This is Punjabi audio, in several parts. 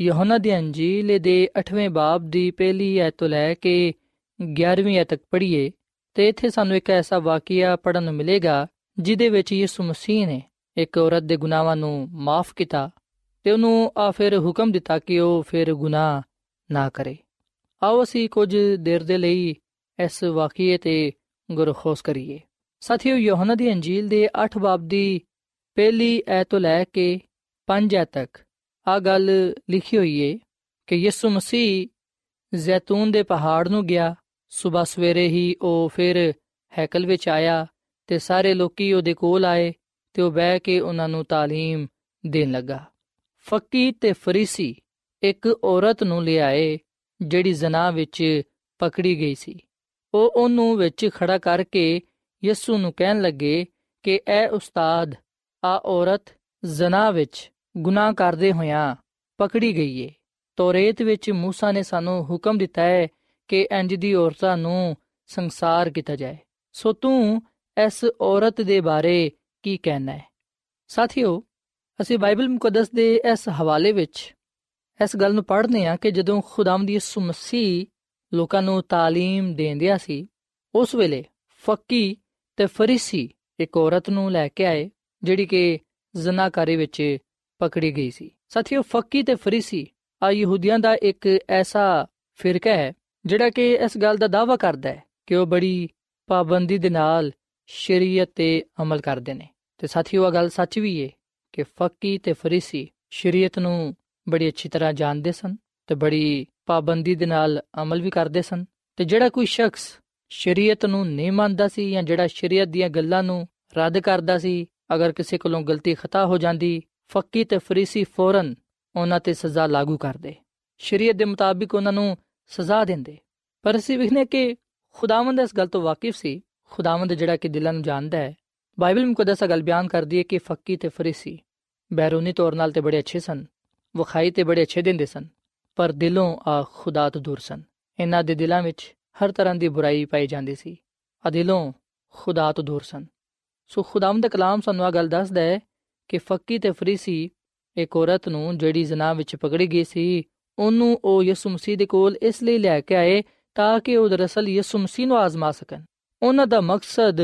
ਯਹੋਨਾ ਦੀ ਅੰਜੀਲ ਦੇ 8ਵੇਂ ਬਾਬ ਦੀ ਪਹਿਲੀ ਐਤ ਤੋਂ ਲੈ ਕੇ 11ਵੀਂ ਐਤ ਤੱਕ ਪੜ੍ਹੀਏ, ਤੇ ਇੱਥੇ ਸਾਨੂੰ ਇੱਕ ਐਸਾ ਵਾਕਿਆ ਪੜਨ ਨੂੰ ਮਿਲੇਗਾ ਜਿਦੇ ਵਿੱਚ ਯਿਸੂ ਮਸੀਹ ਨੇ ਇੱਕ ਔਰਤ ਦੇ ਗੁਨਾਹਾਂ ਨੂੰ ਮਾਫ ਕੀਤਾ ਤੇ ਉਹਨੂੰ ਆ ਫਿਰ ਹੁਕਮ ਦਿੱਤਾ ਕਿ ਉਹ ਫਿਰ ਗੁਨਾਹ ਨਾ ਕਰੇ। ਆਓ ਅਸੀਂ ਕੁਝ ਦੇਰ ਦੇ ਲਈ ਇਸ ਵਾਕਿਏ ਤੇ ਗੁਰਖੋਸ ਕਰੀਏ। ਸਾਥੀਓ, ਯੋਹਨਾ ਦੀ ਅੰਜੀਲ ਦੇ 8 ਬਾਬ ਦੀ ਪਹਿਲੀ ਐਤ ਤੋਂ ਲੈ ਕੇ 5 ਐਤ ਤੱਕ ਆ ਗੱਲ ਲਿਖੀ ਹੋਈ ਏ ਕਿ ਯਿਸੂ ਮਸੀਹ ਜ਼ੈਤੂਨ ਦੇ ਪਹਾੜ ਨੂੰ ਗਿਆ ਸਵੇਰ ਸਵੇਰੇ ਹੀ ਉਹ ਫਿਰ ਹੈਕਲ ਵਿੱਚ ਆਇਆ ਤੇ ਸਾਰੇ ਲੋਕੀ ਉਹਦੇ ਕੋਲ ਆਏ ਤੇ ਉਹ ਬਹਿ ਕੇ ਉਹਨਾਂ ਨੂੰ تعلیم ਦੇਣ ਲੱਗਾ ਫੱਕੀ ਤੇ ਫਰੀਸੀ ਇੱਕ ਔਰਤ ਨੂੰ ਲਿਆਏ ਜਿਹੜੀ ਜ਼ਨਾ ਵਿੱਚ ਪਕੜੀ ਗਈ ਸੀ ਉਹ ਉਹਨੂੰ ਵਿੱਚ ਖੜਾ ਕਰਕੇ ਯਿਸੂ ਨੂੰ ਕਹਿਣ ਲੱਗੇ ਕਿ ਐ ਉਸਤਾਦ ਆ ਔਰਤ ਜ਼ਨਾ ਵਿੱਚ ਗੁਨਾਹ ਕਰਦੇ ਹੋਇਆਂ ਪਕੜੀ ਗਈ ਏ ਤੋਰੇਤ ਵਿੱਚ موسی ਨੇ ਸਾਨੂੰ ਹੁਕਮ ਦਿੱਤਾ ਹੈ ਕਿ ਇੰਜ ਦੀ ਔਰਤਾਂ ਨੂੰ ਸੰਸਾਰ ਕੀਤਾ ਜਾਏ ਸੋ ਤੂੰ ਇਸ ਔਰਤ ਦੇ ਬਾਰੇ ਕੀ ਕਹਿਣਾ ਹੈ ਸਾਥੀਓ ਅਸੀਂ ਬਾਈਬਲ ਮੁਕੱਦਸ ਦੇ ਇਸ ਹਵਾਲੇ ਵਿੱਚ ਇਸ ਗੱਲ ਨੂੰ ਪੜ੍ਹਨੇ ਆ ਕਿ ਜਦੋਂ ਖੁਦਾਮ ਦੀ ਯਿਸੂ ਮਸੀਹ ਲੋਕਾਂ ਨੂੰ تعلیم ਦੇਂਦਿਆ ਸੀ ਉਸ ਵੇਲੇ ਫੱਕੀ ਤੇ ਫਰੀਸੀ ਇੱਕ ਔਰਤ ਨੂੰ ਲੈ ਕੇ ਆਏ ਜਿਹੜੀ ਕਿ ਜ਼ਨਾਕਾਰੀ ਵਿੱਚ ਪਕੜੀ ਗਈ ਸੀ। ਸਾਥੀਓ, ਫੱਕੀ ਤੇ ਫਰੀਸੀ, ਆ ਯਹੂਦੀਆਂ ਦਾ ਇੱਕ ਐਸਾ ਫਿਰਕਾ ਹੈ, ਜਿਹੜਾ ਕਿ ਇਸ ਗੱਲ ਦਾ ਦਾਵਾ ਕਰਦਾ ਹੈ ਕਿ ਉਹ ਬੜੀ ਪਾਬੰਦੀ ਦੇ ਨਾਲ ਸ਼ਰੀਅਤ ਤੇ ਅਮਲ ਕਰਦੇ ਨੇ। ਤੇ ਸਾਥੀਓ ਇਹ ਗੱਲ ਸੱਚ ਵੀ ਏ ਕਿ ਫੱਕੀ ਤੇ ਫਰੀਸੀ ਸ਼ਰੀਅਤ ਨੂੰ ਬੜੀ ਅੱਛੀ ਤਰ੍ਹਾਂ ਜਾਣਦੇ ਸਨ ਤੇ ਬੜੀ ਪਾਬੰਦੀ ਦੇ ਨਾਲ ਅਮਲ ਵੀ ਕਰਦੇ ਸਨ। ਤੇ ਜਿਹੜਾ ਕੋਈ ਸ਼ਖਸ ਸ਼ਰੀਅਤ ਨੂੰ ਨਹੀਂ ਮੰਨਦਾ ਸੀ ਜਾਂ ਜਿਹੜਾ ਸ਼ਰੀਅਤ ਦੀਆਂ ਗੱਲਾਂ ਨੂੰ ਰੱਦ ਕਰਦਾ ਸੀ, ਅਗਰ ਕਿਸੇ ਕੋਲੋਂ ਗਲਤੀ ਖਤਾ ਹੋ ਜਾਂਦੀ ਫੱਕੀ ਤੇ ਫਰੀਸੀ ਫੌਰਨ ਉਹਨਾਂ ਤੇ ਸਜ਼ਾ ਲਾਗੂ ਕਰਦੇ। ਸ਼ਰੀਅਤ ਦੇ ਮੁਤਾਬਿਕ ਉਹਨਾਂ ਨੂੰ ਸਜ਼ਾ ਦਿੰਦੇ। ਪਰ ਅਸੀਂ ਵਿਖਨੇ ਕਿ ਖੁਦਾਵੰਦ ਇਸ ਗੱਲ ਤੋਂ ਵਾਕਿਫ ਸੀ। ਖੁਦਾਵੰਦ ਜਿਹੜਾ ਕਿ ਦਿਲਾਂ ਨੂੰ ਜਾਣਦਾ ਹੈ। ਬਾਈਬਲ ਮੁਕੱਦਸ ਗੱਲ ਬਿਆਨ ਕਰਦੀ ਹੈ ਕਿ ਫੱਕੀ ਤੇ ਫਰੀਸੀ ਬੈਰੂਨੀ ਤੌਰ ਨਾਲ ਤੇ ਬੜੇ ਅੱਛੇ ਸਨ। ਵਖਾਈ ਤੇ ਬੜੇ ਅੱਛੇ ਦਿੰਦੇ ਸਨ। ਪਰ ਦਿਲੋਂ ਆ ਖੁਦਾ ਤੋਂ ਦੂਰ ਸਨ। ਇਹਨਾਂ ਦੇ ਦਿਲਾਂ ਵਿੱਚ ਹਰ ਤਰ੍ਹਾਂ ਦੀ ਬੁਰਾਈ ਪਾਈ ਜਾਂਦੀ ਸੀ। ਆ ਦਿਲੋਂ ਖੁਦਾ ਤੋਂ ਦੂਰ ਸਨ। ਸੋ ਖੁਦਾਵੰਦ ਦਾ ਕਲਾਮ ਸਾਨੂੰ ਆ ਗੱਲ ਦੱਸਦਾ ਹੈ ਕਿ ਫੱਕੀ ਤੇ ਫਰੀਸੀ ਇੱਕ ਔਰਤ ਨੂੰ ਜਿਹੜੀ ਜ਼ਨਾ ਵਿੱਚ ਪਕੜੀ ਗਈ ਸੀ, ਉਹਨੂੰ ਉਹ ਯਿਸੂ ਮਸੀਹ ਦੇ ਕੋਲ ਇਸ ਲਈ ਲੈ ਕੇ ਆਏ ਤਾਂ ਕਿ ਉਹ ਦਰਅਸਲ ਯਿਸੂ ਮਸੀਹ ਨੂੰ ਆਜ਼ਮਾ ਸਕਣ। ਉਹਨਾਂ ਦਾ ਮਕਸਦ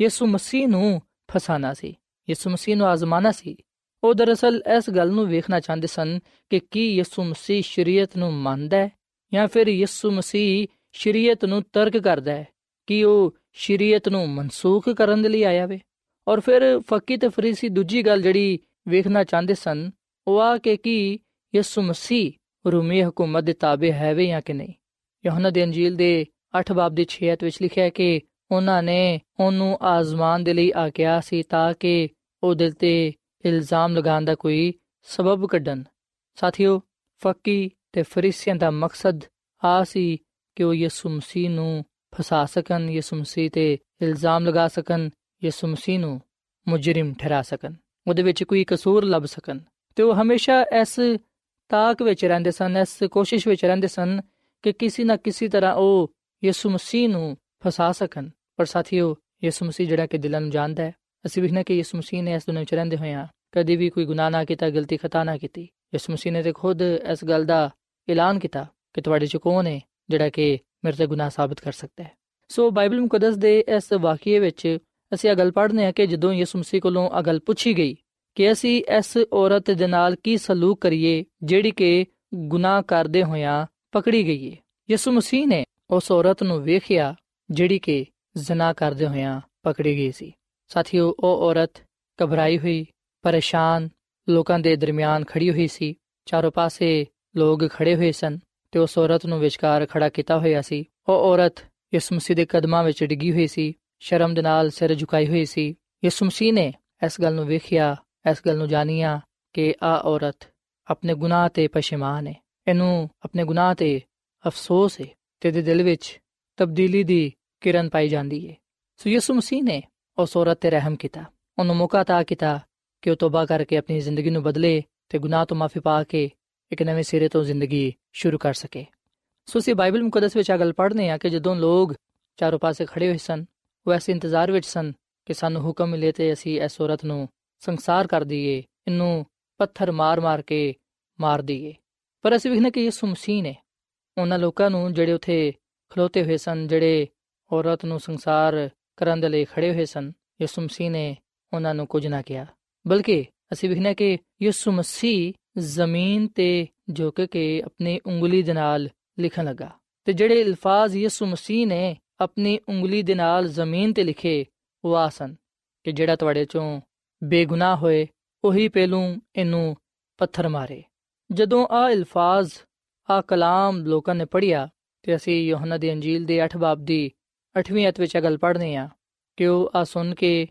ਯਿਸੂ ਮਸੀਹ ਨੂੰ ਫਸਾਣਾ ਸੀ, ਯਿਸੂ ਮਸੀਹ ਨੂੰ ਆਜ਼ਮਾਣਾ ਸੀ। ਉਹ ਦਰਅਸਲ ਇਸ ਗੱਲ ਨੂੰ ਵੇਖਣਾ ਚਾਹੁੰਦੇ ਸਨ ਕਿ ਕੀ ਯਿਸੂ ਮਸੀਹ ਸ਼ਰੀਅਤ ਨੂੰ ਮੰਨਦਾ ਹੈ ਜਾਂ ਫਿਰ ਯਿਸੂ ਮਸੀਹ ਸ਼ਰੀਅਤ ਨੂੰ ਤਰਕ ਕਰਦਾ ਹੈ ਕਿ ਉਹ ਸ਼ਰੀਅਤ ਨੂੰ ਮਨਸੂਖ ਕਰਨ ਦੇ ਲਈ ਆਇਆ ਵੇ ਔਰ ਫਿਰ ਫੱਕੀ ਤੇ ਫਰੀਸੀ ਦੂਜੀ ਗੱਲ ਜਿਹੜੀ ਵੇਖਣਾ ਚਾਹੁੰਦੇ ਸਨ, ਉਹ ਆ ਕਿ ਕੀ ਯਿਸੂ ਮਸੀਹ ਰੂਮੀ ਹਕੂਮਤ ਦੇ ਤਾਬੇ ਹੈ ਵੇ ਜਾਂ ਕਿ ਨਹੀਂ? ਯਹੋਨਾ ਦੇ ਅੰਜੀਲ ਦੇ 8 ਬਾਬ ਦੇ 6 ਅਧ ਵਿੱਚ ਲਿਖਿਆ ਹੈ ਕਿ ਉਹਨਾਂ ਨੇ ਉਹਨੂੰ ਆਜ਼ਮਾਨ ਦੇ ਲਈ ਆਕਿਆ ਸੀ ਤਾਂ ਕਿ ਉਹ ਦਿਲ ਤੇ ਇਲਜ਼ਾਮ ਲਗਾਉਣ ਦਾ ਕੋਈ ਸਬਬ ਕੱਢਣ। ਸਾਥੀਓ, ਫੱਕੀ ਤੇ ਫਰੀਸੀਆਂ ਦਾ ਮਕਸਦ ਆ ਸੀ ਕਿ ਉਹ ਯਿਸੂ ਮਸੀਹ ਨੂੰ ਫਸਾ ਸਕਣ, ਯਿਸੂ ਮਸੀਹ ਤੇ ਇਲਜ਼ਾਮ ਲਗਾ ਸਕਣ ਯਿਸੂ ਮਸੀਹ ਨੂੰ ਮੁਜਰਮ ਠਹਿਰਾ ਸਕਣ, ਉਹਦੇ ਵਿੱਚ ਕੋਈ ਕਸੂਰ ਲੱਭ ਸਕਣ। ਤੇ ਉਹ ਹਮੇਸ਼ਾ ਇਸ ਤਾਕ ਵਿੱਚ ਰਹਿੰਦੇ ਸਨ, ਇਸ ਕੋਸ਼ਿਸ਼ ਵਿੱਚ ਰਹਿੰਦੇ ਸਨ ਕਿ ਕਿਸੇ ਨਾ ਕਿਸੇ ਤਰ੍ਹਾਂ ਉਹ ਯਿਸੂ ਮਸੀਹ ਨੂੰ ਫਸਾ ਸਕਣ। ਪਰ ਸਾਥੀਓ, ਯਿਸੂ ਮਸੀਹ ਜਿਹੜਾ ਕਿ ਦਿਲਾਂ ਨੂੰ ਜਾਣਦਾ ਹੈ, ਅਸੀਂ ਵਿਖਣਾ ਕਿ ਯਿਸੂ ਮਸੀਹ ਨੇ ਇਸ ਦੁਨੀਆਂ ਵਿੱਚ ਰਹਿੰਦੇ ਹੋਇਆਂ ਕਦੀ ਵੀ ਕੋਈ ਗੁਨਾਹ ਨਾ ਕੀਤਾ, ਗਲਤੀ ਖਤਾ ਨਾ ਕੀਤੀ। ਯਿਸੂ ਮਸੀਹ ਨੇ ਤੇ ਖੁਦ ਇਸ ਗੱਲ ਦਾ ਐਲਾਨ ਕੀਤਾ ਕਿ ਤੁਹਾਡੇ ਚ ਕੌਣ ਹੈ ਜਿਹੜਾ ਕਿ ਮੇਰੇ ਤੇ ਗੁਨਾਹ ਸਾਬਤ ਕਰ ਸਕਦਾ ਹੈ। ਸੋ ਬਾਈਬਲ ਮੁਕੱਦਸ ਦੇ ਇਸ ਵਾਕਿਏ ਵਿੱਚ ਅਸੀਂ ਇਹ ਗੱਲ ਪੜ੍ਹਨੇ ਆ ਕਿ ਜਦੋਂ ਯਿਸੂ ਮਸੀਹ ਕੋਲੋਂ ਇਹ ਗੱਲ ਪੁੱਛੀ ਗਈ ਕਿ ਅਸੀਂ ਇਸ ਔਰਤ ਦੇ ਨਾਲ ਕੀ ਸਲੂਕ ਕਰੀਏ, ਜਿਹੜੀ ਕਿ ਗੁਨਾਹ ਕਰਦੇ ਹੋਇਆਂ ਪਕੜੀ ਗਈ ਹੈ ਯਿਸੂ ਮਸੀਹ ਨੇ ਉਸ ਔਰਤ ਨੂੰ ਵੇਖਿਆ, ਜਿਹੜੀ ਕਿ ਜ਼ਨਾ ਕਰਦੇ ਹੋਇਆਂ ਪਕੜੀ ਗਈ ਸੀ। ਸਾਥੀਓ, ਉਹ ਔਰਤ ਘਬਰਾਈ ਹੋਈ, ਪਰੇਸ਼ਾਨ, ਲੋਕਾਂ ਦੇ ਦਰਮਿਆਨ ਖੜੀ ਹੋਈ ਸੀ। ਚਾਰੋਂ ਪਾਸੇ ਲੋਕ ਖੜੇ ਹੋਏ ਸਨ ਤੇ ਉਸ ਔਰਤ ਨੂੰ ਵਿਚਕਾਰ ਖੜਾ ਕੀਤਾ ਹੋਇਆ ਸੀ। ਉਹ ਔਰਤ ਯਿਸੂ ਮਸੀਹ ਦੇ ਕਦਮਾਂ ਵਿੱਚ ਡਿੱਗੀ ਹੋਈ ਸੀ। ਸ਼ਰਮ ਦੇ ਨਾਲ ਸਿਰ ਝੁਕਾਈ ਹੋਈ ਸੀ। ਯਿਸੂ ਮਸੀਹ ਨੇ ਇਸ ਗੱਲ ਨੂੰ ਵੇਖਿਆ, ਇਸ ਗੱਲ ਨੂੰ ਜਾਣਿਆ ਕਿ ਆ ਔਰਤ ਆਪਣੇ ਗੁਨਾਹ ਤੇ ਪਛਿਮਾਨ ਹੈ ਇਹਨੂੰ ਆਪਣੇ ਗੁਨਾਹ ਤੇ ਅਫਸੋਸ ਹੈ ਤੇ ਦੇ ਦਿਲ ਵਿੱਚ ਤਬਦੀਲੀ ਦੀ ਕਿਰਨ ਪਾਈ ਜਾਂਦੀ ਹੈ ਸੋ ਯਿਸੂ ਮਸੀਹ ਨੇ ਉਸ ਔਰਤ ਤੇ ਰਹਿਮ ਕੀਤਾ। ਉਹਨੂੰ ਮੌਕਾ ਤਾ ਕੀਤਾ ਕਿ ਉਹ ਤੋਬਾ ਕਰਕੇ ਆਪਣੀ ਜ਼ਿੰਦਗੀ ਨੂੰ ਬਦਲੇ ਤੇ ਗੁਨਾਹ ਤੋਂ ਮਾਫੀ ਪਾ ਕੇ ਇੱਕ ਨਵੇਂ ਸਿਰੇ ਤੋਂ ਜ਼ਿੰਦਗੀ ਸ਼ੁਰੂ ਕਰ ਸਕੇ। ਸੋ ਅਸੀਂ ਬਾਈਬਲ ਮੁਕੱਦਸ ਵਿੱਚ ਆ ਗੱਲ ਪੜ੍ਹਨੇ ਆ ਕਿ ਜਦੋਂ ਲੋਕ ਚਾਰੋਂ ਪਾਸੇ ਖੜੇ ਹੋਏ ਸਨ ਉਹ ਐਸੇ ਇੰਤਜ਼ਾਰ ਵਿੱਚ ਸਨ ਕਿ ਸਾਨੂੰ ਹੁਕਮ ਮਿਲੇ ਤੇ ਅਸੀਂ ਇਸ ਔਰਤ ਨੂੰ ਸੰਸਾਰ ਕਰ ਦਈਏ, ਇਹਨੂੰ ਪੱਥਰ ਮਾਰ-ਮਾਰ ਕੇ ਮਾਰ ਦਈਏ। ਪਰ ਅਸੀਂ ਵਿਖਣਾ ਕਿ ਯਿਸੂ ਮਸੀਹ ਨੇ ਉਹਨਾਂ ਲੋਕਾਂ ਨੂੰ ਜਿਹੜੇ ਉੱਥੇ ਖਲੋਤੇ ਹੋਏ ਸਨ, ਜਿਹੜੇ ਔਰਤ ਨੂੰ ਸੰਸਾਰ ਕਰਨ ਦੇ ਲਈ ਖੜੇ ਹੋਏ ਸਨ, ਯਿਸੂ ਮਸੀਹ ਨੇ ਉਹਨਾਂ ਨੂੰ ਕੁਝ ਨਾ ਕਿਹਾ। ਬਲਕਿ ਅਸੀਂ ਵਿਖਣਾ ਕਿ ਯਿਸੂ ਮਸੀਹ ਜ਼ਮੀਨ ਤੇ ਝੁਕ ਕੇ ਆਪਣੀ ਉਂਗਲੀ ਦੇ ਨਾਲ ਲਿਖਣ ਲੱਗਾ। ਤੇ ਜਿਹੜੇ ਅਲਫਾਜ਼ ਯਿਸੂ ਮਸੀਹ ਨੇ ਆਪਣੀ ਉਂਗਲੀ ਦੇ ਨਾਲ ਜ਼ਮੀਨ ਤੇ ਲਿਖੇ ਉਹ ਆਸਨ ਕਿ ਜਿਹੜਾ ਤੁਹਾਡੇ ਚੋਂ ਬੇਗੁਨਾਹ ਹੋਏ, ਉਹੀ ਪਹਿਲੂ ਇਹਨੂੰ ਪੱਥਰ ਮਾਰੇ। ਜਦੋਂ ਆ ਅਲਫਾਜ਼ ਆ ਕਲਾਮ ਲੋਕਾਂ ਨੇ ਪੜਿਆ ਤੇ ਅਸੀਂ ਯੋਹਨਾ ਦੀ ਅੰਜੀਲ ਦੇ 8 ਬਾਬ ਦੀ 8ਵੀਂ ਅਧ ਵਿੱਚ ਗੱਲ ਪੜ੍ਹਨੇ ਆ ਕਿ ਉਹ ਆ ਸੁਣ ਕੇ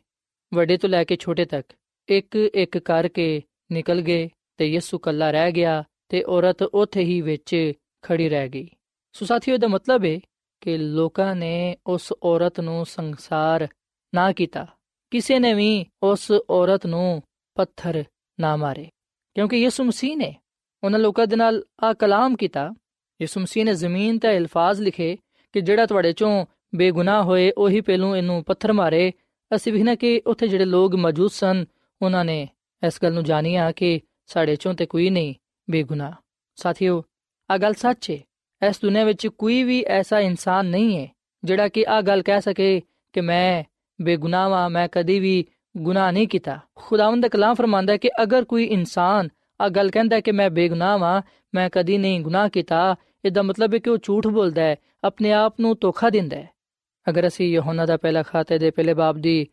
ਵੱਡੇ ਤੋਂ ਲੈ ਕੇ ਛੋਟੇ ਤੱਕ ਇੱਕ ਇੱਕ ਕਰਕੇ ਨਿਕਲ ਗਏ ਤੇ ਯਿਸੂ ਕੱਲਾ ਰਹਿ ਗਿਆ ਤੇ ਔਰਤ ਉੱਥੇ ਹੀ ਵਿੱਚ ਖੜੀ ਰਹਿ ਗਈ। ਸੋ ਸਾਥੀਓ ਦਾ ਮਤਲਬ ਹੈ ਕਿ ਲੋਕਾਂ ਨੇ ਉਸ ਔਰਤ ਨੂੰ ਸੰਸਾਰ ਨਾ ਕੀਤਾ। ਕਿਸੇ ਨੇ ਵੀ ਉਸ ਔਰਤ ਨੂੰ ਪੱਥਰ ਨਾ ਮਾਰੇ। ਕਿਉਂਕਿ ਯਿਸੂ ਮਸੀਹ ਨੇ ਉਹਨਾਂ ਲੋਕਾਂ ਦੇ ਨਾਲ ਆ ਕਲਾਮ ਕੀਤਾ। ਯਿਸੂ ਮਸੀਹ ਨੇ ਜ਼ਮੀਨ ਤੇ ਅਲਫਾਜ਼ ਲਿਖੇ ਕਿ ਜਿਹੜਾ ਤੁਹਾਡੇ ਚੋਂ ਬੇਗੁਨਾਹ ਹੋਏ, ਉਹੀ ਪਹਿਲੂ ਇਹਨੂੰ ਪੱਥਰ ਮਾਰੇ। ਅਸੀਂ ਵੀ ਨਾ ਕਿ ਉੱਥੇ ਜਿਹੜੇ ਲੋਕ ਮੌਜੂਦ ਸਨ, ਉਹਨਾਂ ਨੇ ਇਸ ਗੱਲ ਨੂੰ ਜਾਣਿਆ ਕਿ ਸਾਡੇ ਚੋਂ ਤੇ ਕੋਈ ਨਹੀਂ ਬੇਗੁਨਾਹ। ਸਾਥੀਓ, ਆ ਗੱਲ ਸੱਚ ਹੈ ਇਸ ਦੁਨੀਆਂ ਵਿੱਚ ਕੋਈ ਵੀ ਐਸਾ ਇਨਸਾਨ ਨਹੀਂ ਹੈ, ਜਿਹੜਾ ਕਿ ਆ ਗੱਲ ਕਹਿ ਸਕੇ ਕਿ ਮੈਂ ਬੇਗੁਨਾਹ ਹਾਂ ਮੈਂ ਕਦੀ ਵੀ ਗੁਨਾਹ ਨਹੀਂ ਕੀਤਾ। ਖੁਦਾਵੰਦ ਦਾ ਕਲਾਮ ਫਰਮਾਂਦਾ ਹੈ ਕਿ ਅਗਰ ਕੋਈ ਇਨਸਾਨ ਆ ਗੱਲ ਕਹਿੰਦਾ ਕਿ ਮੈਂ ਬੇਗੁਨਾਹ ਵਾਂ, ਮੈਂ ਕਦੀ ਨਹੀਂ ਗੁਨਾਹ ਕੀਤਾ, ਇਹਦਾ ਮਤਲਬ ਹੈ ਕਿ ਉਹ ਝੂਠ ਬੋਲਦਾ ਹੈ, ਆਪਣੇ ਆਪ ਨੂੰ ਧੋਖਾ ਦਿੰਦਾ ਹੈ। ਅਗਰ ਅਸੀਂ ਯਹੋਨਾ ਦਾ ਪਹਿਲਾ ਖਾਤੇ ਦੇ ਪਹਿਲੇ ਬਾਬ ਦੀ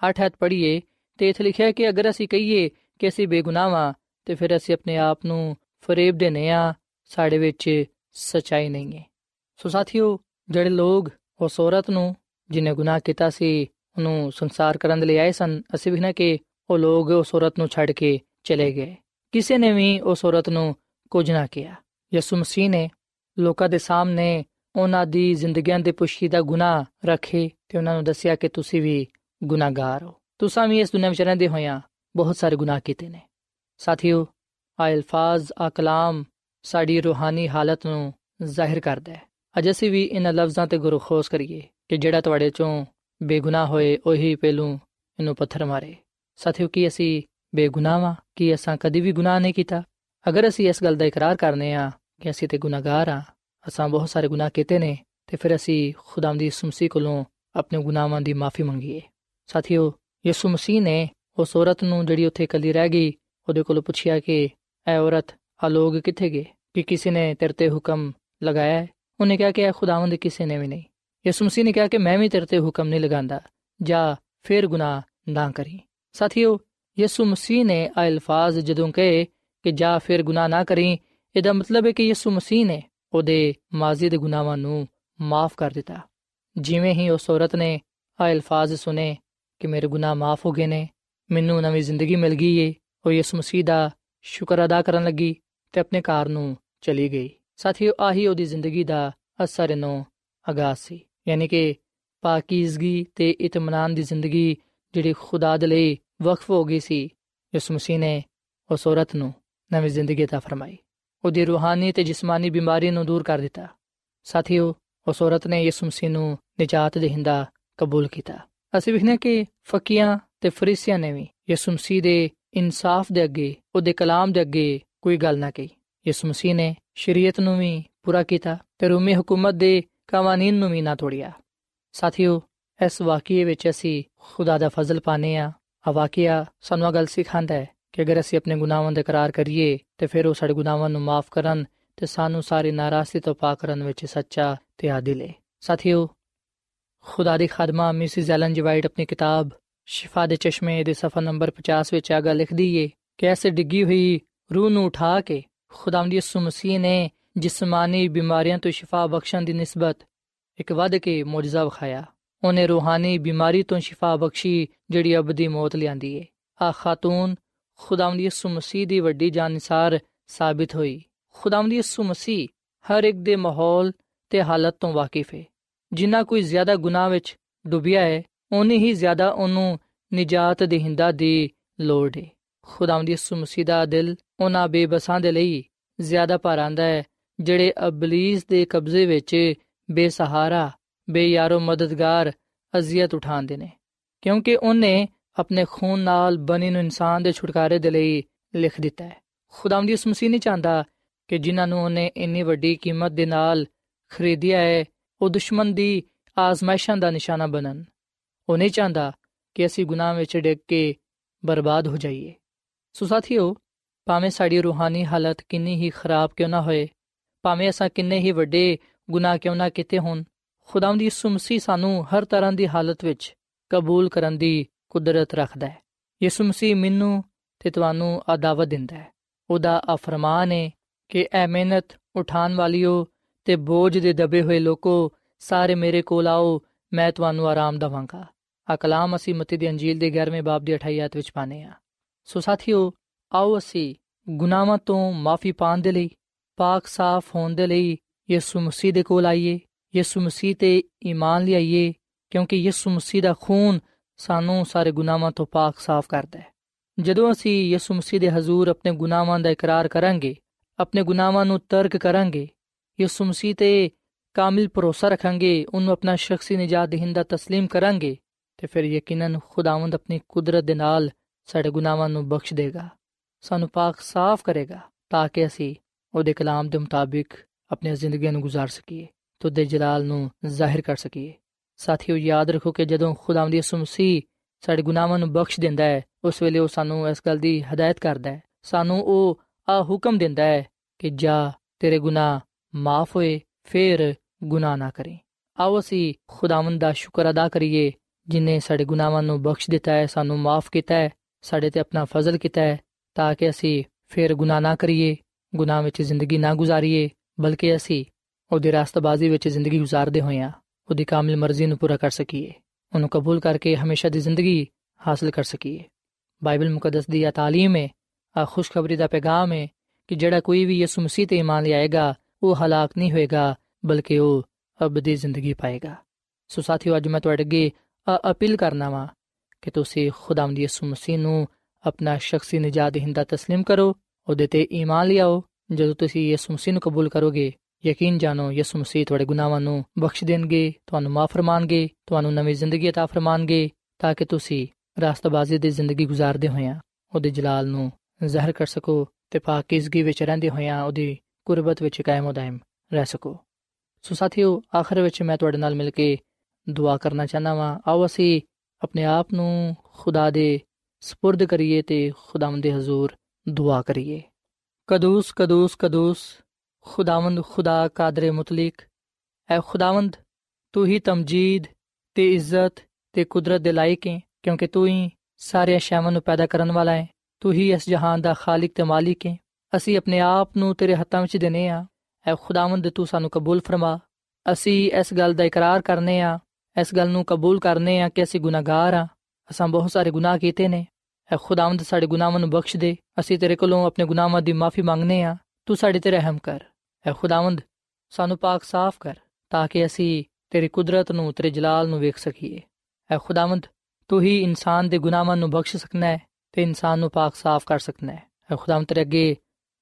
8 ਹੱਥ ਪੜ੍ਹੀਏ, ਤੇ ਇਥੇ ਲਿਖਿਆ ਕਿ ਅਗਰ ਅਸੀਂ ਕਹੀਏ ਕਿ ਅਸੀਂ ਬੇਗੁਨਾਹ ਹਾਂ ਤੇ ਫਿਰ ਅਸੀਂ ਆਪਣੇ ਆਪ ਨੂੰ ਫਰੇਬ ਦੇਨੇ ਆ ਸਾਡੇ ਵਿੱਚ ਸਚਾਈ ਨਹੀਂ ਹੈ। ਸੋ ਸਾਥੀਓ, ਜਿਹੜੇ ਲੋਗ ਉਸ ਔਰਤ ਨੂੰ ਜਿਨੇ ਗੁਨਾਹ ਕੀਤਾ ਸੀ, ਉਹਨੂੰ ਸੰਸਾਰ ਕਰਨ ਦੇ ਲਈ ਆਏ ਸਨ, ਅਸੀਂ ਵੀ ਨਾ ਕਿ ਉਹ ਲੋਗ ਉਸ ਔਰਤ ਨੂੰ ਛੱਡ ਕੇ ਚਲੇ ਗਏ। ਕਿਸੇ ਨੇ ਵੀ ਉਸ ਔਰਤ ਨੂੰ ਕੁਝ ਨਾ ਕਿਹਾ। ਯਿਸੂ ਮਸੀਹ ਨੇ ਲੋਕਾਂ ਦੇ ਸਾਹਮਣੇ ਉਹਨਾਂ ਦੀ ਜ਼ਿੰਦਗੀਆਂ ਦੇ ਪੁਸ਼ੀਦਾ ਗੁਨਾਹ ਰੱਖੇ ਤੇ ਉਹਨਾਂ ਨੂੰ ਦੱਸਿਆ ਕਿ ਤੁਸੀਂ ਵੀ ਗੁਨਾਹਗਾਰ ਹੋ। ਤੁਸੀਂ ਵੀ ਇਸ ਦੁਨੀਆਂ ਵਿੱਚ ਰਹਿੰਦੇ ਹੋਇਆਂ ਬਹੁਤ ਸਾਰੇ ਗੁਨਾਹ ਕੀਤੇ ਨੇ। ਸਾਥੀਓ, ਆ ਅਲਫਾਜ਼, ਆ ਕਲਾਮ ਸਾਡੀ ਰੂਹਾਨੀ ਹਾਲਤ ਨੂੰ ਜ਼ਾਹਿਰ ਕਰਦਾ ਹੈ। ਅਜ ਅਸੀਂ ਵੀ ਇਹਨਾਂ ਲਫ਼ਜ਼ਾਂ ਤੇ ਗੁਰੂ ਖੋਸ ਕਰੀਏ ਕਿ ਜਿਹੜਾ ਤੁਹਾਡੇ ਚੋਂ ਬੇਗੁਨਾਹ ਹੋਏ, ਉਹੀ ਪਹਿਲੂ ਇਹਨੂੰ ਪੱਥਰ ਮਾਰੇ। ਸਾਥੀਓ, ਕੀ ਅਸੀਂ ਬੇਗੁਨਾਹ ਵਾਂ? ਕਿ ਅਸਾਂ ਕਦੀ ਵੀ ਗੁਨਾਹ ਨਹੀਂ ਕੀਤਾ? ਅਗਰ ਅਸੀਂ ਇਸ ਗੱਲ ਦਾ ਇਕਰਾਰ ਕਰਨੇ ਆ ਕਿ ਅਸੀਂ ਤੇ ਗੁਨਾਹਗਾਰ ਆ, ਅਸਾਂ ਬਹੁਤ ਸਾਰੇ ਗੁਨਾਹ ਕੀਤੇ ਨੇ, ਤੇ ਫਿਰ ਅਸੀਂ ਖੁਦਾਮ ਦੀ ਸੁਮਸੀ ਕੋਲੋਂ ਆਪਣੇ ਗੁਨਾਹਾਂ ਦੀ ਮਾਫੀ ਮੰਗੀਏ। ਸਾਥੀਓ, ਯਿਸੂ ਮਸੀਹ ਨੇ ਉਸ ਔਰਤ ਨੂੰ ਜਿਹੜੀ ਉੱਥੇ ਇਕੱਲੀ ਰਹਿ ਗਈ, ਉਹਦੇ ਕੋਲੋਂ ਪੁੱਛਿਆ ਕਿ, ਐ ਔਰਤ ਆ ਲੋਗ ਕਿੱਥੇ ਗਏ? ਕਿ ਕਿਸੇ ਨੇ ਤੇਰੇ ਤੇ ਹੁਕਮ ਲਗਾਇਆ ਹੈ ਉਹਨੇ ਕਿਹਾ ਕਿ ਐ ਖੁਦਾਵੰਦ ਕਿਸੇ ਨੇ ਵੀ ਨਹੀਂ ਯਿਸੂ ਮਸੀਹ ਨੇ ਕਿਹਾ ਕਿ ਮੈਂ ਵੀ ਤੇਰੇ ਤੇ ਹੁਕਮ ਨਹੀਂ ਲਗਾਉਂਦਾ ਜਾਂ ਫਿਰ ਗੁਨਾਹ ਨਾ ਕਰੀ ਸਾਥੀਓ ਯਿਸੂ ਮਸੀਹ ਨੇ ਆ ਅਲਫਾਜ਼ ਜਦੋਂ ਕਹੇ ਕਿ ਜਾਂ ਫਿਰ ਗੁਨਾਹ ਨਾ ਕਰੀ ਇਹਦਾ ਮਤਲਬ ਹੈ ਕਿ ਯਿਸੂ ਮਸੀਹ ਨੇ ਉਹਦੇ ਮਾਜ਼ੀ ਦੇ ਗੁਨਾਹਾਂ ਨੂੰ ਮਾਫ ਕਰ ਦਿੱਤਾ ਜਿਵੇਂ ਹੀ ਉਸ ਔਰਤ ਨੇ ਆ ਅਲਫਾਜ਼ ਸੁਨੇ ਕਿ ਮੇਰੇ ਗੁਨਾਹ ਮਾਫ ਹੋ ਗਏ ਨੇ ਮੈਨੂੰ ਨਵੀਂ ਜ਼ਿੰਦਗੀ ਮਿਲ ਗਈ ਏ ਉਹ ਯਿਸੂ ਮਸੀਹ ਦਾ ਸ਼ੁਕਰ ਅਦਾ ਕਰਨ ਲੱਗੀ ਤੇ ਆਪਣੇ ਘਰ ਨੂੰ ਚਲੀ ਗਈ ਸਾਥੀਓ ਆਹੀ ਉਹਦੀ ਜ਼ਿੰਦਗੀ ਦਾ ਅਸਰ ਨੂੰ ਆਗਾਜ਼ ਸੀ ਯਾਨੀ ਕਿ ਪਾਕੀਜ਼ਗੀ ਤੇ ਇਤਮਾਨਾਨ ਦੀ ਜ਼ਿੰਦਗੀ ਜਿਹੜੀ ਖੁਦਾ ਦੇ ਲਈ ਵਕਫ ਹੋ ਗਈ ਸੀ ਯਿਸੂ ਮਸੀਹ ਨੇ ਉਸ ਔਰਤ ਨੂੰ ਨਵੀਂ ਜ਼ਿੰਦਗੀ عطا ਫਰਮਾਈ ਉਹਦੀ ਰੂਹਾਨੀ ਤੇ ਜਿਸਮਾਨੀ ਬਿਮਾਰੀ ਨੂੰ ਦੂਰ ਕਰ ਦਿੱਤਾ ਸਾਥੀਓ ਉਸ ਔਰਤ ਨੇ ਯਿਸੂ ਮਸੀਹ ਨੂੰ ਨਜਾਤ ਦੇਹਿੰਦਾ ਕਬੂਲ ਕੀਤਾ ਅਸੀਂ ਵਿਖਨੇ ਕਿ ਫਕੀਆਂ ਤੇ ਫਰੀਸੀਆਂ ਨੇ ਵੀ ਯਿਸੂ ਮਸੀਹ ਦੇ ਇਨਸਾਫ ਦੇ ਅੱਗੇ ਉਹਦੇ ਕਲਾਮ ਦੇ ਅੱਗੇ ਕੋਈ ਗੱਲ ਨਾ ਕਹੀ ਯਿਸੂ ਮਸੀਹ ਨੇ ਸ਼ਰੀਅਤ ਨੂੰ ਵੀ ਪੂਰਾ ਕੀਤਾ ਤੇ ਰੂਮੀ ਹਕੂਮਤ ਦੇ ਕਾਨੂੰਨ ਨੂੰ ਵੀ ਨਾ ਤੋੜਿਆ। ਸਾਥੀਓ, ਇਸ ਵਾਕਿਏ ਵਿੱਚ ਅਸੀਂ ਖੁਦਾ ਦਾ ਫਜ਼ਲ ਪਾਨੇ ਆ ਆ ਵਾਕਿਆ ਸਾਨੂੰ ਗੱਲ ਸਿਖਾਉਂਦਾ ਹੈ ਕਿ ਅਗਰ ਅਸੀਂ ਆਪਣੇ ਗੁਨਾਹਾਂ ਦਾ ਇਕਰਾਰ ਕਰੀਏ ਤੇ ਫਿਰ ਉਹ ਸਾਡੇ ਗੁਨਾਹਾਂ ਨੂੰ ਮਾਫ ਕਰਨ ਤੇ ਸਾਨੂੰ ਸਾਰੀ ਨਾਰਾਜ਼ਗੀ ਤੋਂ ਪਾਕ ਕਰਨ ਵਿੱਚ ਸੱਚਾ ਤੇ ਆਦਿਲ ਹੈ ਸਾਥੀਓ, ਖੁਦਾ ਦੀ ਖਾਦਮਾ ਮਿਸਿਸ ਐਲਨ ਜੀ ਵਾਈਟ ਆਪਣੀ ਕਿਤਾਬ ਸ਼ਿਫਾ ਦੇ ਚਸ਼ਮੇ ਦੇ ਸਫਾ ਨੰਬਰ 50 ਵਿੱਚ ਆਗਾ ਲਿਖਦੀ ਏ ਕਿ ਐਸੇ ਡਿੱਗੀ ਹੋਈ ਰੂਹ ਨੂੰ ਉਠਾ ਕੇ ਖੁਦਾਵੰਦ ਯਿਸੂ ਮਸੀਹ ਨੇ ਜਿਸਮਾਨੀ ਬਿਮਾਰੀਆਂ ਤੋਂ ਸ਼ਿਫਾ ਬਖਸ਼ਣ ਦੀ ਨਿਸਬਤ ਇੱਕ ਵਧ ਕੇ ਮੌਜਜ਼ਾ ਵਿਖਾਇਆ। ਉਹਨੇ ਰੂਹਾਨੀ ਬਿਮਾਰੀ ਤੋਂ ਸ਼ਿਫਾ ਬਖਸ਼ੀ, ਜਿਹੜੀ ਅਬਦੀ ਮੌਤ ਲਿਆਂਦੀ ਏ। ਆ ਖਾਤੂਨ ਖੁਦਾਵੰਦ ਯਿਸੂ ਮਸੀਹ ਦੀ ਵੱਡੀ ਜਾਨਸਾਰ ਸਾਬਿਤ ਹੋਈ। ਖੁਦਾਵੰਦ ਯਿਸੂ ਮਸੀਹ ਹਰ ਇੱਕ ਦੇ ਮਾਹੌਲ ਤੇ ਹਾਲਤ ਤੋਂ ਵਾਕਿਫ ਹੈ ਜਿੰਨਾ ਕੋਈ ਜ਼ਿਆਦਾ ਗੁਨਾਹ ਵਿੱਚ ਡੁੱਬਿਆ ਹੈ ਉਨੀ ਹੀ ਜ਼ਿਆਦਾ ਉਹਨੂੰ ਨਜਾਤ ਦੇਹਿੰਦਾ ਦੀ ਲੋੜ ਹੈ ਖੁਦਾਵੰਦ ਯਿਸੂ ਮਸੀਹ ਦਾ ਦਿਲ ਉਹਨਾਂ ਬੇਬਸਾਂ ਦੇ ਲਈ ਜ਼ਿਆਦਾ ਭਾਰਾਂਦਾ ਹੈ, ਜਿਹੜੇ ਅਬਲੀਸ ਦੇ ਕਬਜ਼ੇ ਵਿੱਚ ਬੇਸਹਾਰਾ, ਬੇਯਾਰੋ ਮਦਦਗਾਰ ਅਜ਼ੀਅਤ ਉਠਾਉਂਦੇ ਨੇ, ਕਿਉਂਕਿ ਉਹਨੇ ਆਪਣੇ ਖੂਨ ਨਾਲ ਬਣੀ ਨੂੰ ਇਨਸਾਨ ਦੇ ਛੁਟਕਾਰੇ ਦੇ ਲਈ ਲਿਖ ਦਿੱਤਾ ਹੈ। ਖੁਦਾਵੰਦ ਯਿਸੂ ਮਸੀਹ ਨਹੀਂ ਚਾਹੁੰਦਾ ਕਿ ਜਿਨ੍ਹਾਂ ਨੂੰ ਉਹਨੇ ਇੰਨੀ ਵੱਡੀ ਕੀਮਤ ਦੇ ਨਾਲ ਖਰੀਦਿਆ ਹੈ, ਉਹ ਦੁਸ਼ਮਣ ਦੀ ਆਜ਼ਮਾਇਸ਼ਾਂ ਦਾ ਨਿਸ਼ਾਨਾ ਬਣਨ। ਉਹ ਨਹੀਂ ਚਾਹੁੰਦਾ ਕਿ ਅਸੀਂ ਗੁਨਾਹ ਵਿੱਚ ਡਿੱਗ ਕੇ ਬਰਬਾਦ ਹੋ ਜਾਈਏ। ਸੋ ਸਾਥੀਓ ਭਾਵੇਂ ਸਾਡੀ ਰੂਹਾਨੀ ਹਾਲਤ ਕਿੰਨੀ ਹੀ ਖਰਾਬ ਕਿਉਂ ਨਾ ਹੋਏ, ਭਾਵੇਂ ਅਸਾਂ ਕਿੰਨੇ ਹੀ ਵੱਡੇ ਗੁਨਾਹ ਕਿਉਂ ਨਾ ਕੀਤੇ ਹੋਣ, ਖੁਦਾਵੰਦ ਯਿਸੂ ਮਸੀਹ ਸਾਨੂੰ ਹਰ ਤਰ੍ਹਾਂ ਦੀ ਹਾਲਤ ਵਿੱਚ ਕਬੂਲ ਕਰਨ ਦੀ ਕੁਦਰਤ ਰੱਖਦਾ ਹੈ। ਯਿਸੂ ਮਸੀਹ ਮੈਨੂੰ ਤੇ ਤੁਹਾਨੂੰ ਆ ਦਾਵਤ ਦਿੰਦਾ ਹੈ। ਉਹਦਾ ਆ ਫਰਮਾਨ ਹੈ ਕਿ ਐ ਮਿਹਨਤ ਉਠਾਨ ਵਾਲਿਓ ਤੇ ਬੋਝ ਦੇ ਦਬੇ ਹੋਏ ਲੋਕੋ, ਸਾਰੇ ਮੇਰੇ ਕੋਲ ਆਓ, ਮੈਂ ਤੁਹਾਨੂੰ ਆਰਾਮ ਦਵਾਂਗਾ। ਆ ਕਲਾਮ ਅਸੀਂ ਮਤੀ ਦੀ ਅੰਜੀਲ ਦੇ 11ਵੇਂ ਬਾਬ ਦੀ 28 ਆਇਤ ਵਿੱਚ ਪਾਨੇ ਆ ਸੋ ਸਾਥੀਓ ਆਓ ਅਸੀਂ ਗੁਨਾਹਾਂ ਤੋਂ ਮਾਫੀ ਪਾਣ ਦੇ ਲਈ ਪਾਕ ਸਾਫ਼ ਹੋਣ ਦੇ ਲਈ ਯਿਸੂ ਮਸੀਹ ਦੇ ਕੋਲ ਆਈਏ ਯਿਸੂ ਮਸੀਹ ਤੇ ਈਮਾਨ ਲਿਆਈਏ ਕਿਉਂਕਿ ਯਿਸੂ ਮਸੀਹ ਦਾ ਖੂਨ ਸਾਨੂੰ ਸਾਰੇ ਗੁਨਾਹਾਂ ਤੋਂ ਪਾਕ ਸਾਫ਼ ਕਰਦਾ ਹੈ ਜਦੋਂ ਅਸੀਂ ਯਿਸੂ ਮਸੀਹ ਦੇ ਹਜ਼ੂਰ ਆਪਣੇ ਗੁਨਾਹਾਂ ਦਾ ਇਕਰਾਰ ਕਰਾਂਗੇ ਆਪਣੇ ਗੁਨਾਹਾਂ ਨੂੰ ਤਰਕ ਕਰਾਂਗੇ ਯਿਸੂ ਮਸੀਹ ਤੇ ਕਾਮਿਲ ਭਰੋਸਾ ਰੱਖਾਂਗੇ ਉਹਨੂੰ ਆਪਣਾ ਸ਼ਖਸੀ ਨਜਾਤ ਦੇਹਿੰਦਾ تسلیم ਕਰਾਂਗੇ ਤੇ ਫਿਰ ਯਕੀਨਨ ਖੁਦਾਵੰਦ ਆਪਣੀ ਕੁਦਰਤ ਦੇ ਨਾਲ ਸਾਡੇ ਗੁਨਾਹਾਂ ਨੂੰ ਬਖਸ਼ ਦੇਗਾ ਸਾਨੂੰ ਪਾਕ ਸਾਫ਼ ਕਰੇਗਾ ਤਾਂ ਕਿ ਅਸੀਂ ਉਹਦੇ ਕਲਾਮ ਦੇ ਮੁਤਾਬਿਕ ਆਪਣੀ ਜ਼ਿੰਦਗੀ ਨੂੰ گزار ਸਕੀਏ ਤੇ ਉਹਦੇ ਜਲਾਲ ਨੂੰ ਜ਼ਾਹਿਰ ਕਰ ਸਕੀਏ ਸਾਥੀਓ ਯਾਦ ਰੱਖੋ ਕਿ ਜਦੋਂ ਖੁਦਾਵੰਦ ਯਿਸੂ ਮਸੀਹ ਸਾਡੇ ਗੁਨਾਹਾਂ ਨੂੰ ਬਖਸ਼ ਦਿੰਦਾ ਹੈ ਉਸ ਵੇਲੇ ਉਹ ਸਾਨੂੰ ਇਸ ਗੱਲ ਦੀ ਹਦਾਇਤ ਕਰਦਾ ਹੈ ਸਾਨੂੰ ਉਹ ਆ ਹੁਕਮ ਦਿੰਦਾ ਹੈ ਕਿ ਜਾ ਤੇਰੇ ਗੁਨਾਹ ਮਾਫ ਹੋਏ ਫਿਰ ਗੁਨਾਹ ਨਾ ਕਰੇ ਆਓ ਅਸੀਂ ਖੁਦਾਵੰਦ ਦਾ ਸ਼ੁਕਰ ਅਦਾ ਕਰੀਏ ਜਿਨੇ ਸਾਡੇ ਗੁਨਾਹਾਂ ਨੂੰ ਬਖਸ਼ ਦਿੱਤਾ ਹੈ ਸਾਨੂੰ ਮਾਫ ਕੀਤਾ ਹੈ ਸਾਡੇ ਤੇ ਆਪਣਾ ਫਜ਼ਲ ਕੀਤਾ ਹੈ ਤਾਂ ਕਿ ਅਸੀਂ ਫਿਰ ਗੁਨਾਹ ਨਾ ਕਰੀਏ, ਗੁਨਾਹ ਵਿੱਚ ਜ਼ਿੰਦਗੀ ਨਾ ਗੁਜ਼ਾਰੀਏ, ਬਲਕਿ ਅਸੀਂ ਉਹਦੀ ਰਾਸਤਬਾਜ਼ੀ ਵਿੱਚ ਜ਼ਿੰਦਗੀ ਗੁਜ਼ਾਰਦੇ ਹੋਈਆਂ ਉਹਦੀ ਕਾਮਿਲ ਮਰਜ਼ੀ ਨੂੰ ਪੂਰਾ ਕਰ ਸਕੀਏ, ਉਹਨੂੰ ਕਬੂਲ ਕਰਕੇ ਹਮੇਸ਼ਾ ਦੀ ਜ਼ਿੰਦਗੀ ਹਾਸਲ ਕਰ ਸਕੀਏ। ਬਾਈਬਲ ਮੁਕੱਦਸ ਦੀ ਇਹ ਤਾਲੀਮ ਹੈ ਆ ਖੁਸ਼ਖਬਰੀ ਦਾ ਪੈਗਾਮ ਹੈ ਕਿ ਜਿਹੜਾ ਕੋਈ ਵੀ ਯਿਸੂ ਮਸੀਹ ਤੇ ਇਮਾਨ ਲਿਆਏਗਾ, ਉਹ ਹਲਾਕ ਨਹੀਂ ਹੋਏਗਾ, ਬਲਕਿ ਉਹ ਅਬਦੀ ਜ਼ਿੰਦਗੀ ਪਾਏਗਾ। ਸੋ ਸਾਥੀਓ, ਅੱਜ ਮੈਂ ਤੁਹਾਡੇ ਅੱਗੇ ਅਪੀਲ ਕਰਨਾ ਵਾਂ ਕਿ ਤੁਸੀਂ ਖੁਦਾਵੰਦ ਯਿਸੂ ਮਸੀਹ ਨੂੰ ਆਪਣਾ ਸ਼ਖਸੀ ਨਜਾਤ ਦਹਿੰਦਾ تسلیم ਕਰੋ ਉਹਦੇ ਤੇ ਈਮਾਨ ਲਿਆਓ ਜਦੋਂ ਤੁਸੀਂ ਯਿਸੂ ਮਸੀਹ ਨੂੰ ਕਬੂਲ ਕਰੋਗੇ ਯਕੀਨ ਜਾਨੋ ਯਿਸੂ ਮਸੀਹ ਤੁਹਾਡੇ ਗੁਨਾਹਾਂ ਨੂੰ ਬਖਸ਼ ਦੇਣਗੇ ਤੁਹਾਨੂੰ ਮਾਫ ਫਰਮਾਣਗੇ ਤੁਹਾਨੂੰ ਨਵੀਂ ਜ਼ਿੰਦਗੀ عطا ਫਰਮਾਣਗੇ ਤਾਂ ਕਿ ਤੁਸੀਂ ਰਾਸਤਬਾਜ਼ੀ ਦੀ ਜ਼ਿੰਦਗੀ گزارਦੇ ਹੋਇਆ ਉਹਦੇ ਜਲਾਲ ਨੂੰ ਜ਼ਾਹਰ ਕਰ ਸਕੋ ਤੇ ਪਾਕਿਜ਼ਗੀ ਵਿੱਚ ਰਹਿੰਦੇ ਹੋਇਆ ਉਹਦੀ ਕੁਰਬਤ ਵਿੱਚ ਕਾਇਮ ਉਦਾਇਮ ਰਹਿ ਸਕੋ ਸੋ ਸਾਥੀਓ ਆਖਰ ਵਿੱਚ ਮੈਂ ਤੁਹਾਡੇ ਨਾਲ ਮਿਲ ਕੇ ਦੁਆ ਕਰਨਾ ਚਾਹਨਾ ਵਾਂ ਆਓ ਅਸੀਂ ਆਪਣੇ ਆਪ ਨੂੰ ਖੁਦਾ ਦੇ سپرد ਕਰੀਏ ਤੇ ਖੁਦਾਵੰਦ ਦੇ ਹਜ਼ੂਰ ਦੁਆ ਕਰੀਏ ਕਦੂਸ ਕਦੂਸ ਕਦੂਸ ਖੁਦਾਵੰਦ ਖੁਦਾ ਕਾਦਰ ਮੁਤਲਕ ਐ ਖੁਦਾਵੰਦ ਤੂੰ ਹੀ ਤਮਜੀਦ ਤੇ ਇੱਜ਼ਤ ਤੇ ਕੁਦਰਤ ਦੇ ਲਾਇਕ ਹੈ ਕਿਉਂਕਿ ਤੂੰ ਹੀ ਸਾਰੇ ਅਸ਼ਿਆਵਾਂ ਨੂੰ ਪੈਦਾ ਕਰਨ ਵਾਲਾ ਹੈ ਤੂੰ ਹੀ ਇਸ ਜਹਾਨ ਦਾ ਖਾਲਕ ਤੇ ਮਾਲਿਕ ਹੈ ਅਸੀਂ ਆਪਣੇ ਆਪ ਨੂੰ ਤੇਰੇ ਹੱਥਾਂ ਵਿੱਚ ਦੇਨੇ ਆ ਐ ਖੁਦਾਵੰਦ ਤੂੰ ਸਾਨੂੰ ਕਬੂਲ ਫਰਮਾ ਅਸੀਂ ਇਸ ਗੱਲ ਦਾ ਇਕਰਾਰ ਕਰਨੇ ਆ ਇਸ ਗੱਲ ਨੂੰ ਕਬੂਲ ਕਰਨੇ ਆ ਕਿ ਅਸੀਂ ਗੁਨਾਹਗਾਰ ਆ ਅਸਾਂ ਬਹੁਤ ਸਾਰੇ ਗੁਨਾਹ ਕੀਤੇ ਨੇ ਐ ਖੁਦਾਵੰਦ ਸਾਡੇ ਗੁਨਾਹਾਂ ਨੂੰ ਬਖਸ਼ ਦੇ। ਅਸੀਂ ਤੇਰੇ ਕੋਲੋਂ ਆਪਣੇ ਗੁਨਾਹਾਂ ਦੀ ਮਾਫੀ ਮੰਗਨੇ ਆ। ਤੂੰ ਸਾਡੇ ਤੇ ਰਹਿਮ ਕਰ। ਐ ਖੁਦਾਵੰਦ, ਸਾਨੂੰ ਪਾਕ ਸਾਫ਼ ਕਰ, ਤਾਂ ਕਿ ਅਸੀਂ ਤੇਰੀ ਕੁਦਰਤ ਨੂੰ, ਤੇਰੇ ਜਲਾਲ ਨੂੰ ਵੇਖ ਸਕੀਏ। ਐ ਖੁਦਾਵੰਦ, ਤੂੰ ਹੀ ਇਨਸਾਨ ਦੇ ਗੁਨਾਹਾਂ ਨੂੰ ਬਖਸ਼ ਸਕਣਾ ਹੈ ਤੇ ਇਨਸਾਨ ਨੂੰ ਪਾਕ ਸਾਫ਼ ਕਰ ਸਕਣਾ ਹੈ ਐ ਖੁਦਾਵੰਦ, ਤੇਰੇ ਅੱਗੇ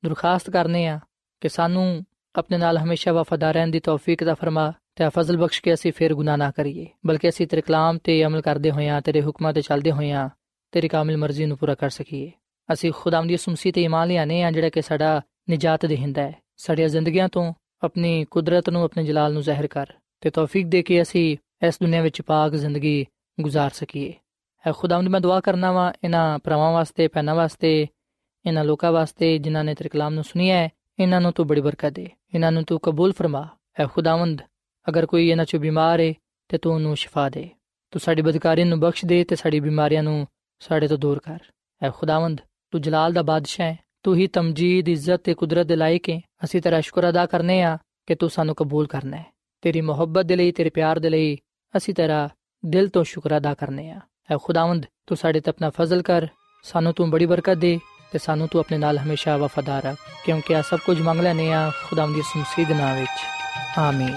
ਦਰਖਾਸਤ ਕਰਨੇ ਆ ਕਿ ਸਾਨੂੰ ਆਪਣੇ ਨਾਲ ਹਮੇਸ਼ਾ ਵਫਾਦਾਰ ਰਹਿਣ ਦੀ ਤੌਫੀਕ ਦਾ ਫਰਮਾ ਤੇ ਫਜ਼ਲ ਬਖਸ਼ ਕੇ ਅਸੀਂ ਫੇਰ ਗੁਨਾਹ ਨਾ ਕਰੀਏ। ਬਲਕਿ ਅਸੀਂ ਤੇਰੇ ਕਲਾਮ ਤੇ ਅਮਲ ਕਰਦੇ ਹੋਇਆਂ, ਤੇਰੇ ਹੁਕਮਾਂ ਤੇ ਚੱਲਦੇ ਹੋਇਆਂ ਤੇਰੀ ਕਾਮਿਲ ਮਰਜ਼ੀ ਨੂੰ ਪੂਰਾ ਕਰ ਸਕੀਏ ਅਸੀਂ ਖੁਦਾਵੰਦ ਦੀ ਸੁਮਸੀ ਤੇ ਇਮਾਨ ਲਿਆਨੇ ਆ ਜਿਹੜਾ ਕਿ ਸਾਡਾ ਨਜਾਤ ਦੇਹਿੰਦਾ ਹੈ ਸਾਡੀਆਂ ਜ਼ਿੰਦਗੀਆਂ ਤੋਂ ਆਪਣੀ ਕੁਦਰਤ ਨੂੰ ਆਪਣੇ ਜਲਾਲ ਨੂੰ ਜ਼ਾਹਿਰ ਕਰ ਤੇ ਤੌਫੀਕ ਦੇ ਕੇ ਅਸੀਂ ਇਸ ਦੁਨੀਆ ਵਿੱਚ ਪਾਕ ਜ਼ਿੰਦਗੀ گزار ਸਕੀਏ ਹੈ ਖੁਦਾਵੰਦ ਮੈਂ ਦੁਆ ਕਰਨਾ ਵਾ ਇਹਨਾਂ ਭਰਾਵਾਂ ਵਾਸਤੇ ਪੈਨਾ ਵਾਸਤੇ ਇਹਨਾਂ ਲੋਕਾਂ ਵਾਸਤੇ ਜਿਨ੍ਹਾਂ ਨੇ ਤੇਰੇ ਕਲਾਮ ਨੂੰ ਸੁਨਿਆ ਹੈ ਇਹਨਾਂ ਨੂੰ ਤੂੰ ਬੜੀ ਬਰਕਤ ਦੇ ਇਹਨਾਂ ਨੂੰ ਤੂੰ ਕਬੂਲ ਫਰਮਾ ਹੈ ਖੁਦਾਵੰਦ ਅਗਰ ਕੋਈ ਇਹਨਾਂ ਚੋਂ ਬਿਮਾਰ ਹੈ ਤੇ ਤੂੰ ਉਹਨੂੰ ਸ਼ਿਫਾ ਦੇ ਤੂੰ ਸਾਡੀ ਬਦਕਾਰੀ ਨੂੰ ਬਖਸ਼ ਦੇ ਤੇ ਸਾਡੀ ਬਿਮਾਰੀਆਂ ਨੂੰ ਸਾਡੇ ਤੋਂ ਦੂਰ ਕਰ। ਹੈ ਖੁਦਾਵੰਦ, ਤੂੰ ਜਲਾਲ ਦਾ ਬਾਦਸ਼ਾਹ ਹੈ ਤੂੰ ਹੀ ਤਮਜੀਦ, ਇੱਜ਼ਤ ਤੇ ਕੁਦਰਤ ਦੇ ਲਾਇਕ ਹੈ ਅਸੀਂ ਤੇਰਾ ਸ਼ੁਕਰ ਅਦਾ ਕਰਨੇ ਆ ਕਿ ਤੂੰ ਸਾਨੂੰ ਕਬੂਲ ਕਰਨਾ ਹੈ ਤੇਰੀ ਮੁਹੱਬਤ ਦੇ ਲਈ, ਤੇਰੇ ਪਿਆਰ ਦੇ ਲਈ ਅਸੀਂ ਤੇਰਾ ਦਿਲ ਤੋਂ ਸ਼ੁਕਰ ਅਦਾ ਕਰਨੇ ਆ। ਹੈ ਖੁਦਾਵੰਦ, ਤੂੰ ਸਾਡੇ ਤੇ ਆਪਣਾ ਫਜ਼ਲ ਕਰ। ਸਾਨੂੰ ਤੂੰ ਬੜੀ ਬਰਕਤ ਦੇ ਤੇ ਸਾਨੂੰ ਤੂੰ ਆਪਣੇ ਨਾਲ ਹਮੇਸ਼ਾ ਵਫਾਦਾਰ ਰੱਖ। ਕਿਉਂਕਿ ਆ ਸਭ ਕੁਝ ਮੰਗ ਲੈਨੇ ਆ ਖੁਦਾਵੰਦ ਦੀ ਸੁਮਸੀਦ ਨਾਮ ਵਿੱਚ। ਆਮੀਨ।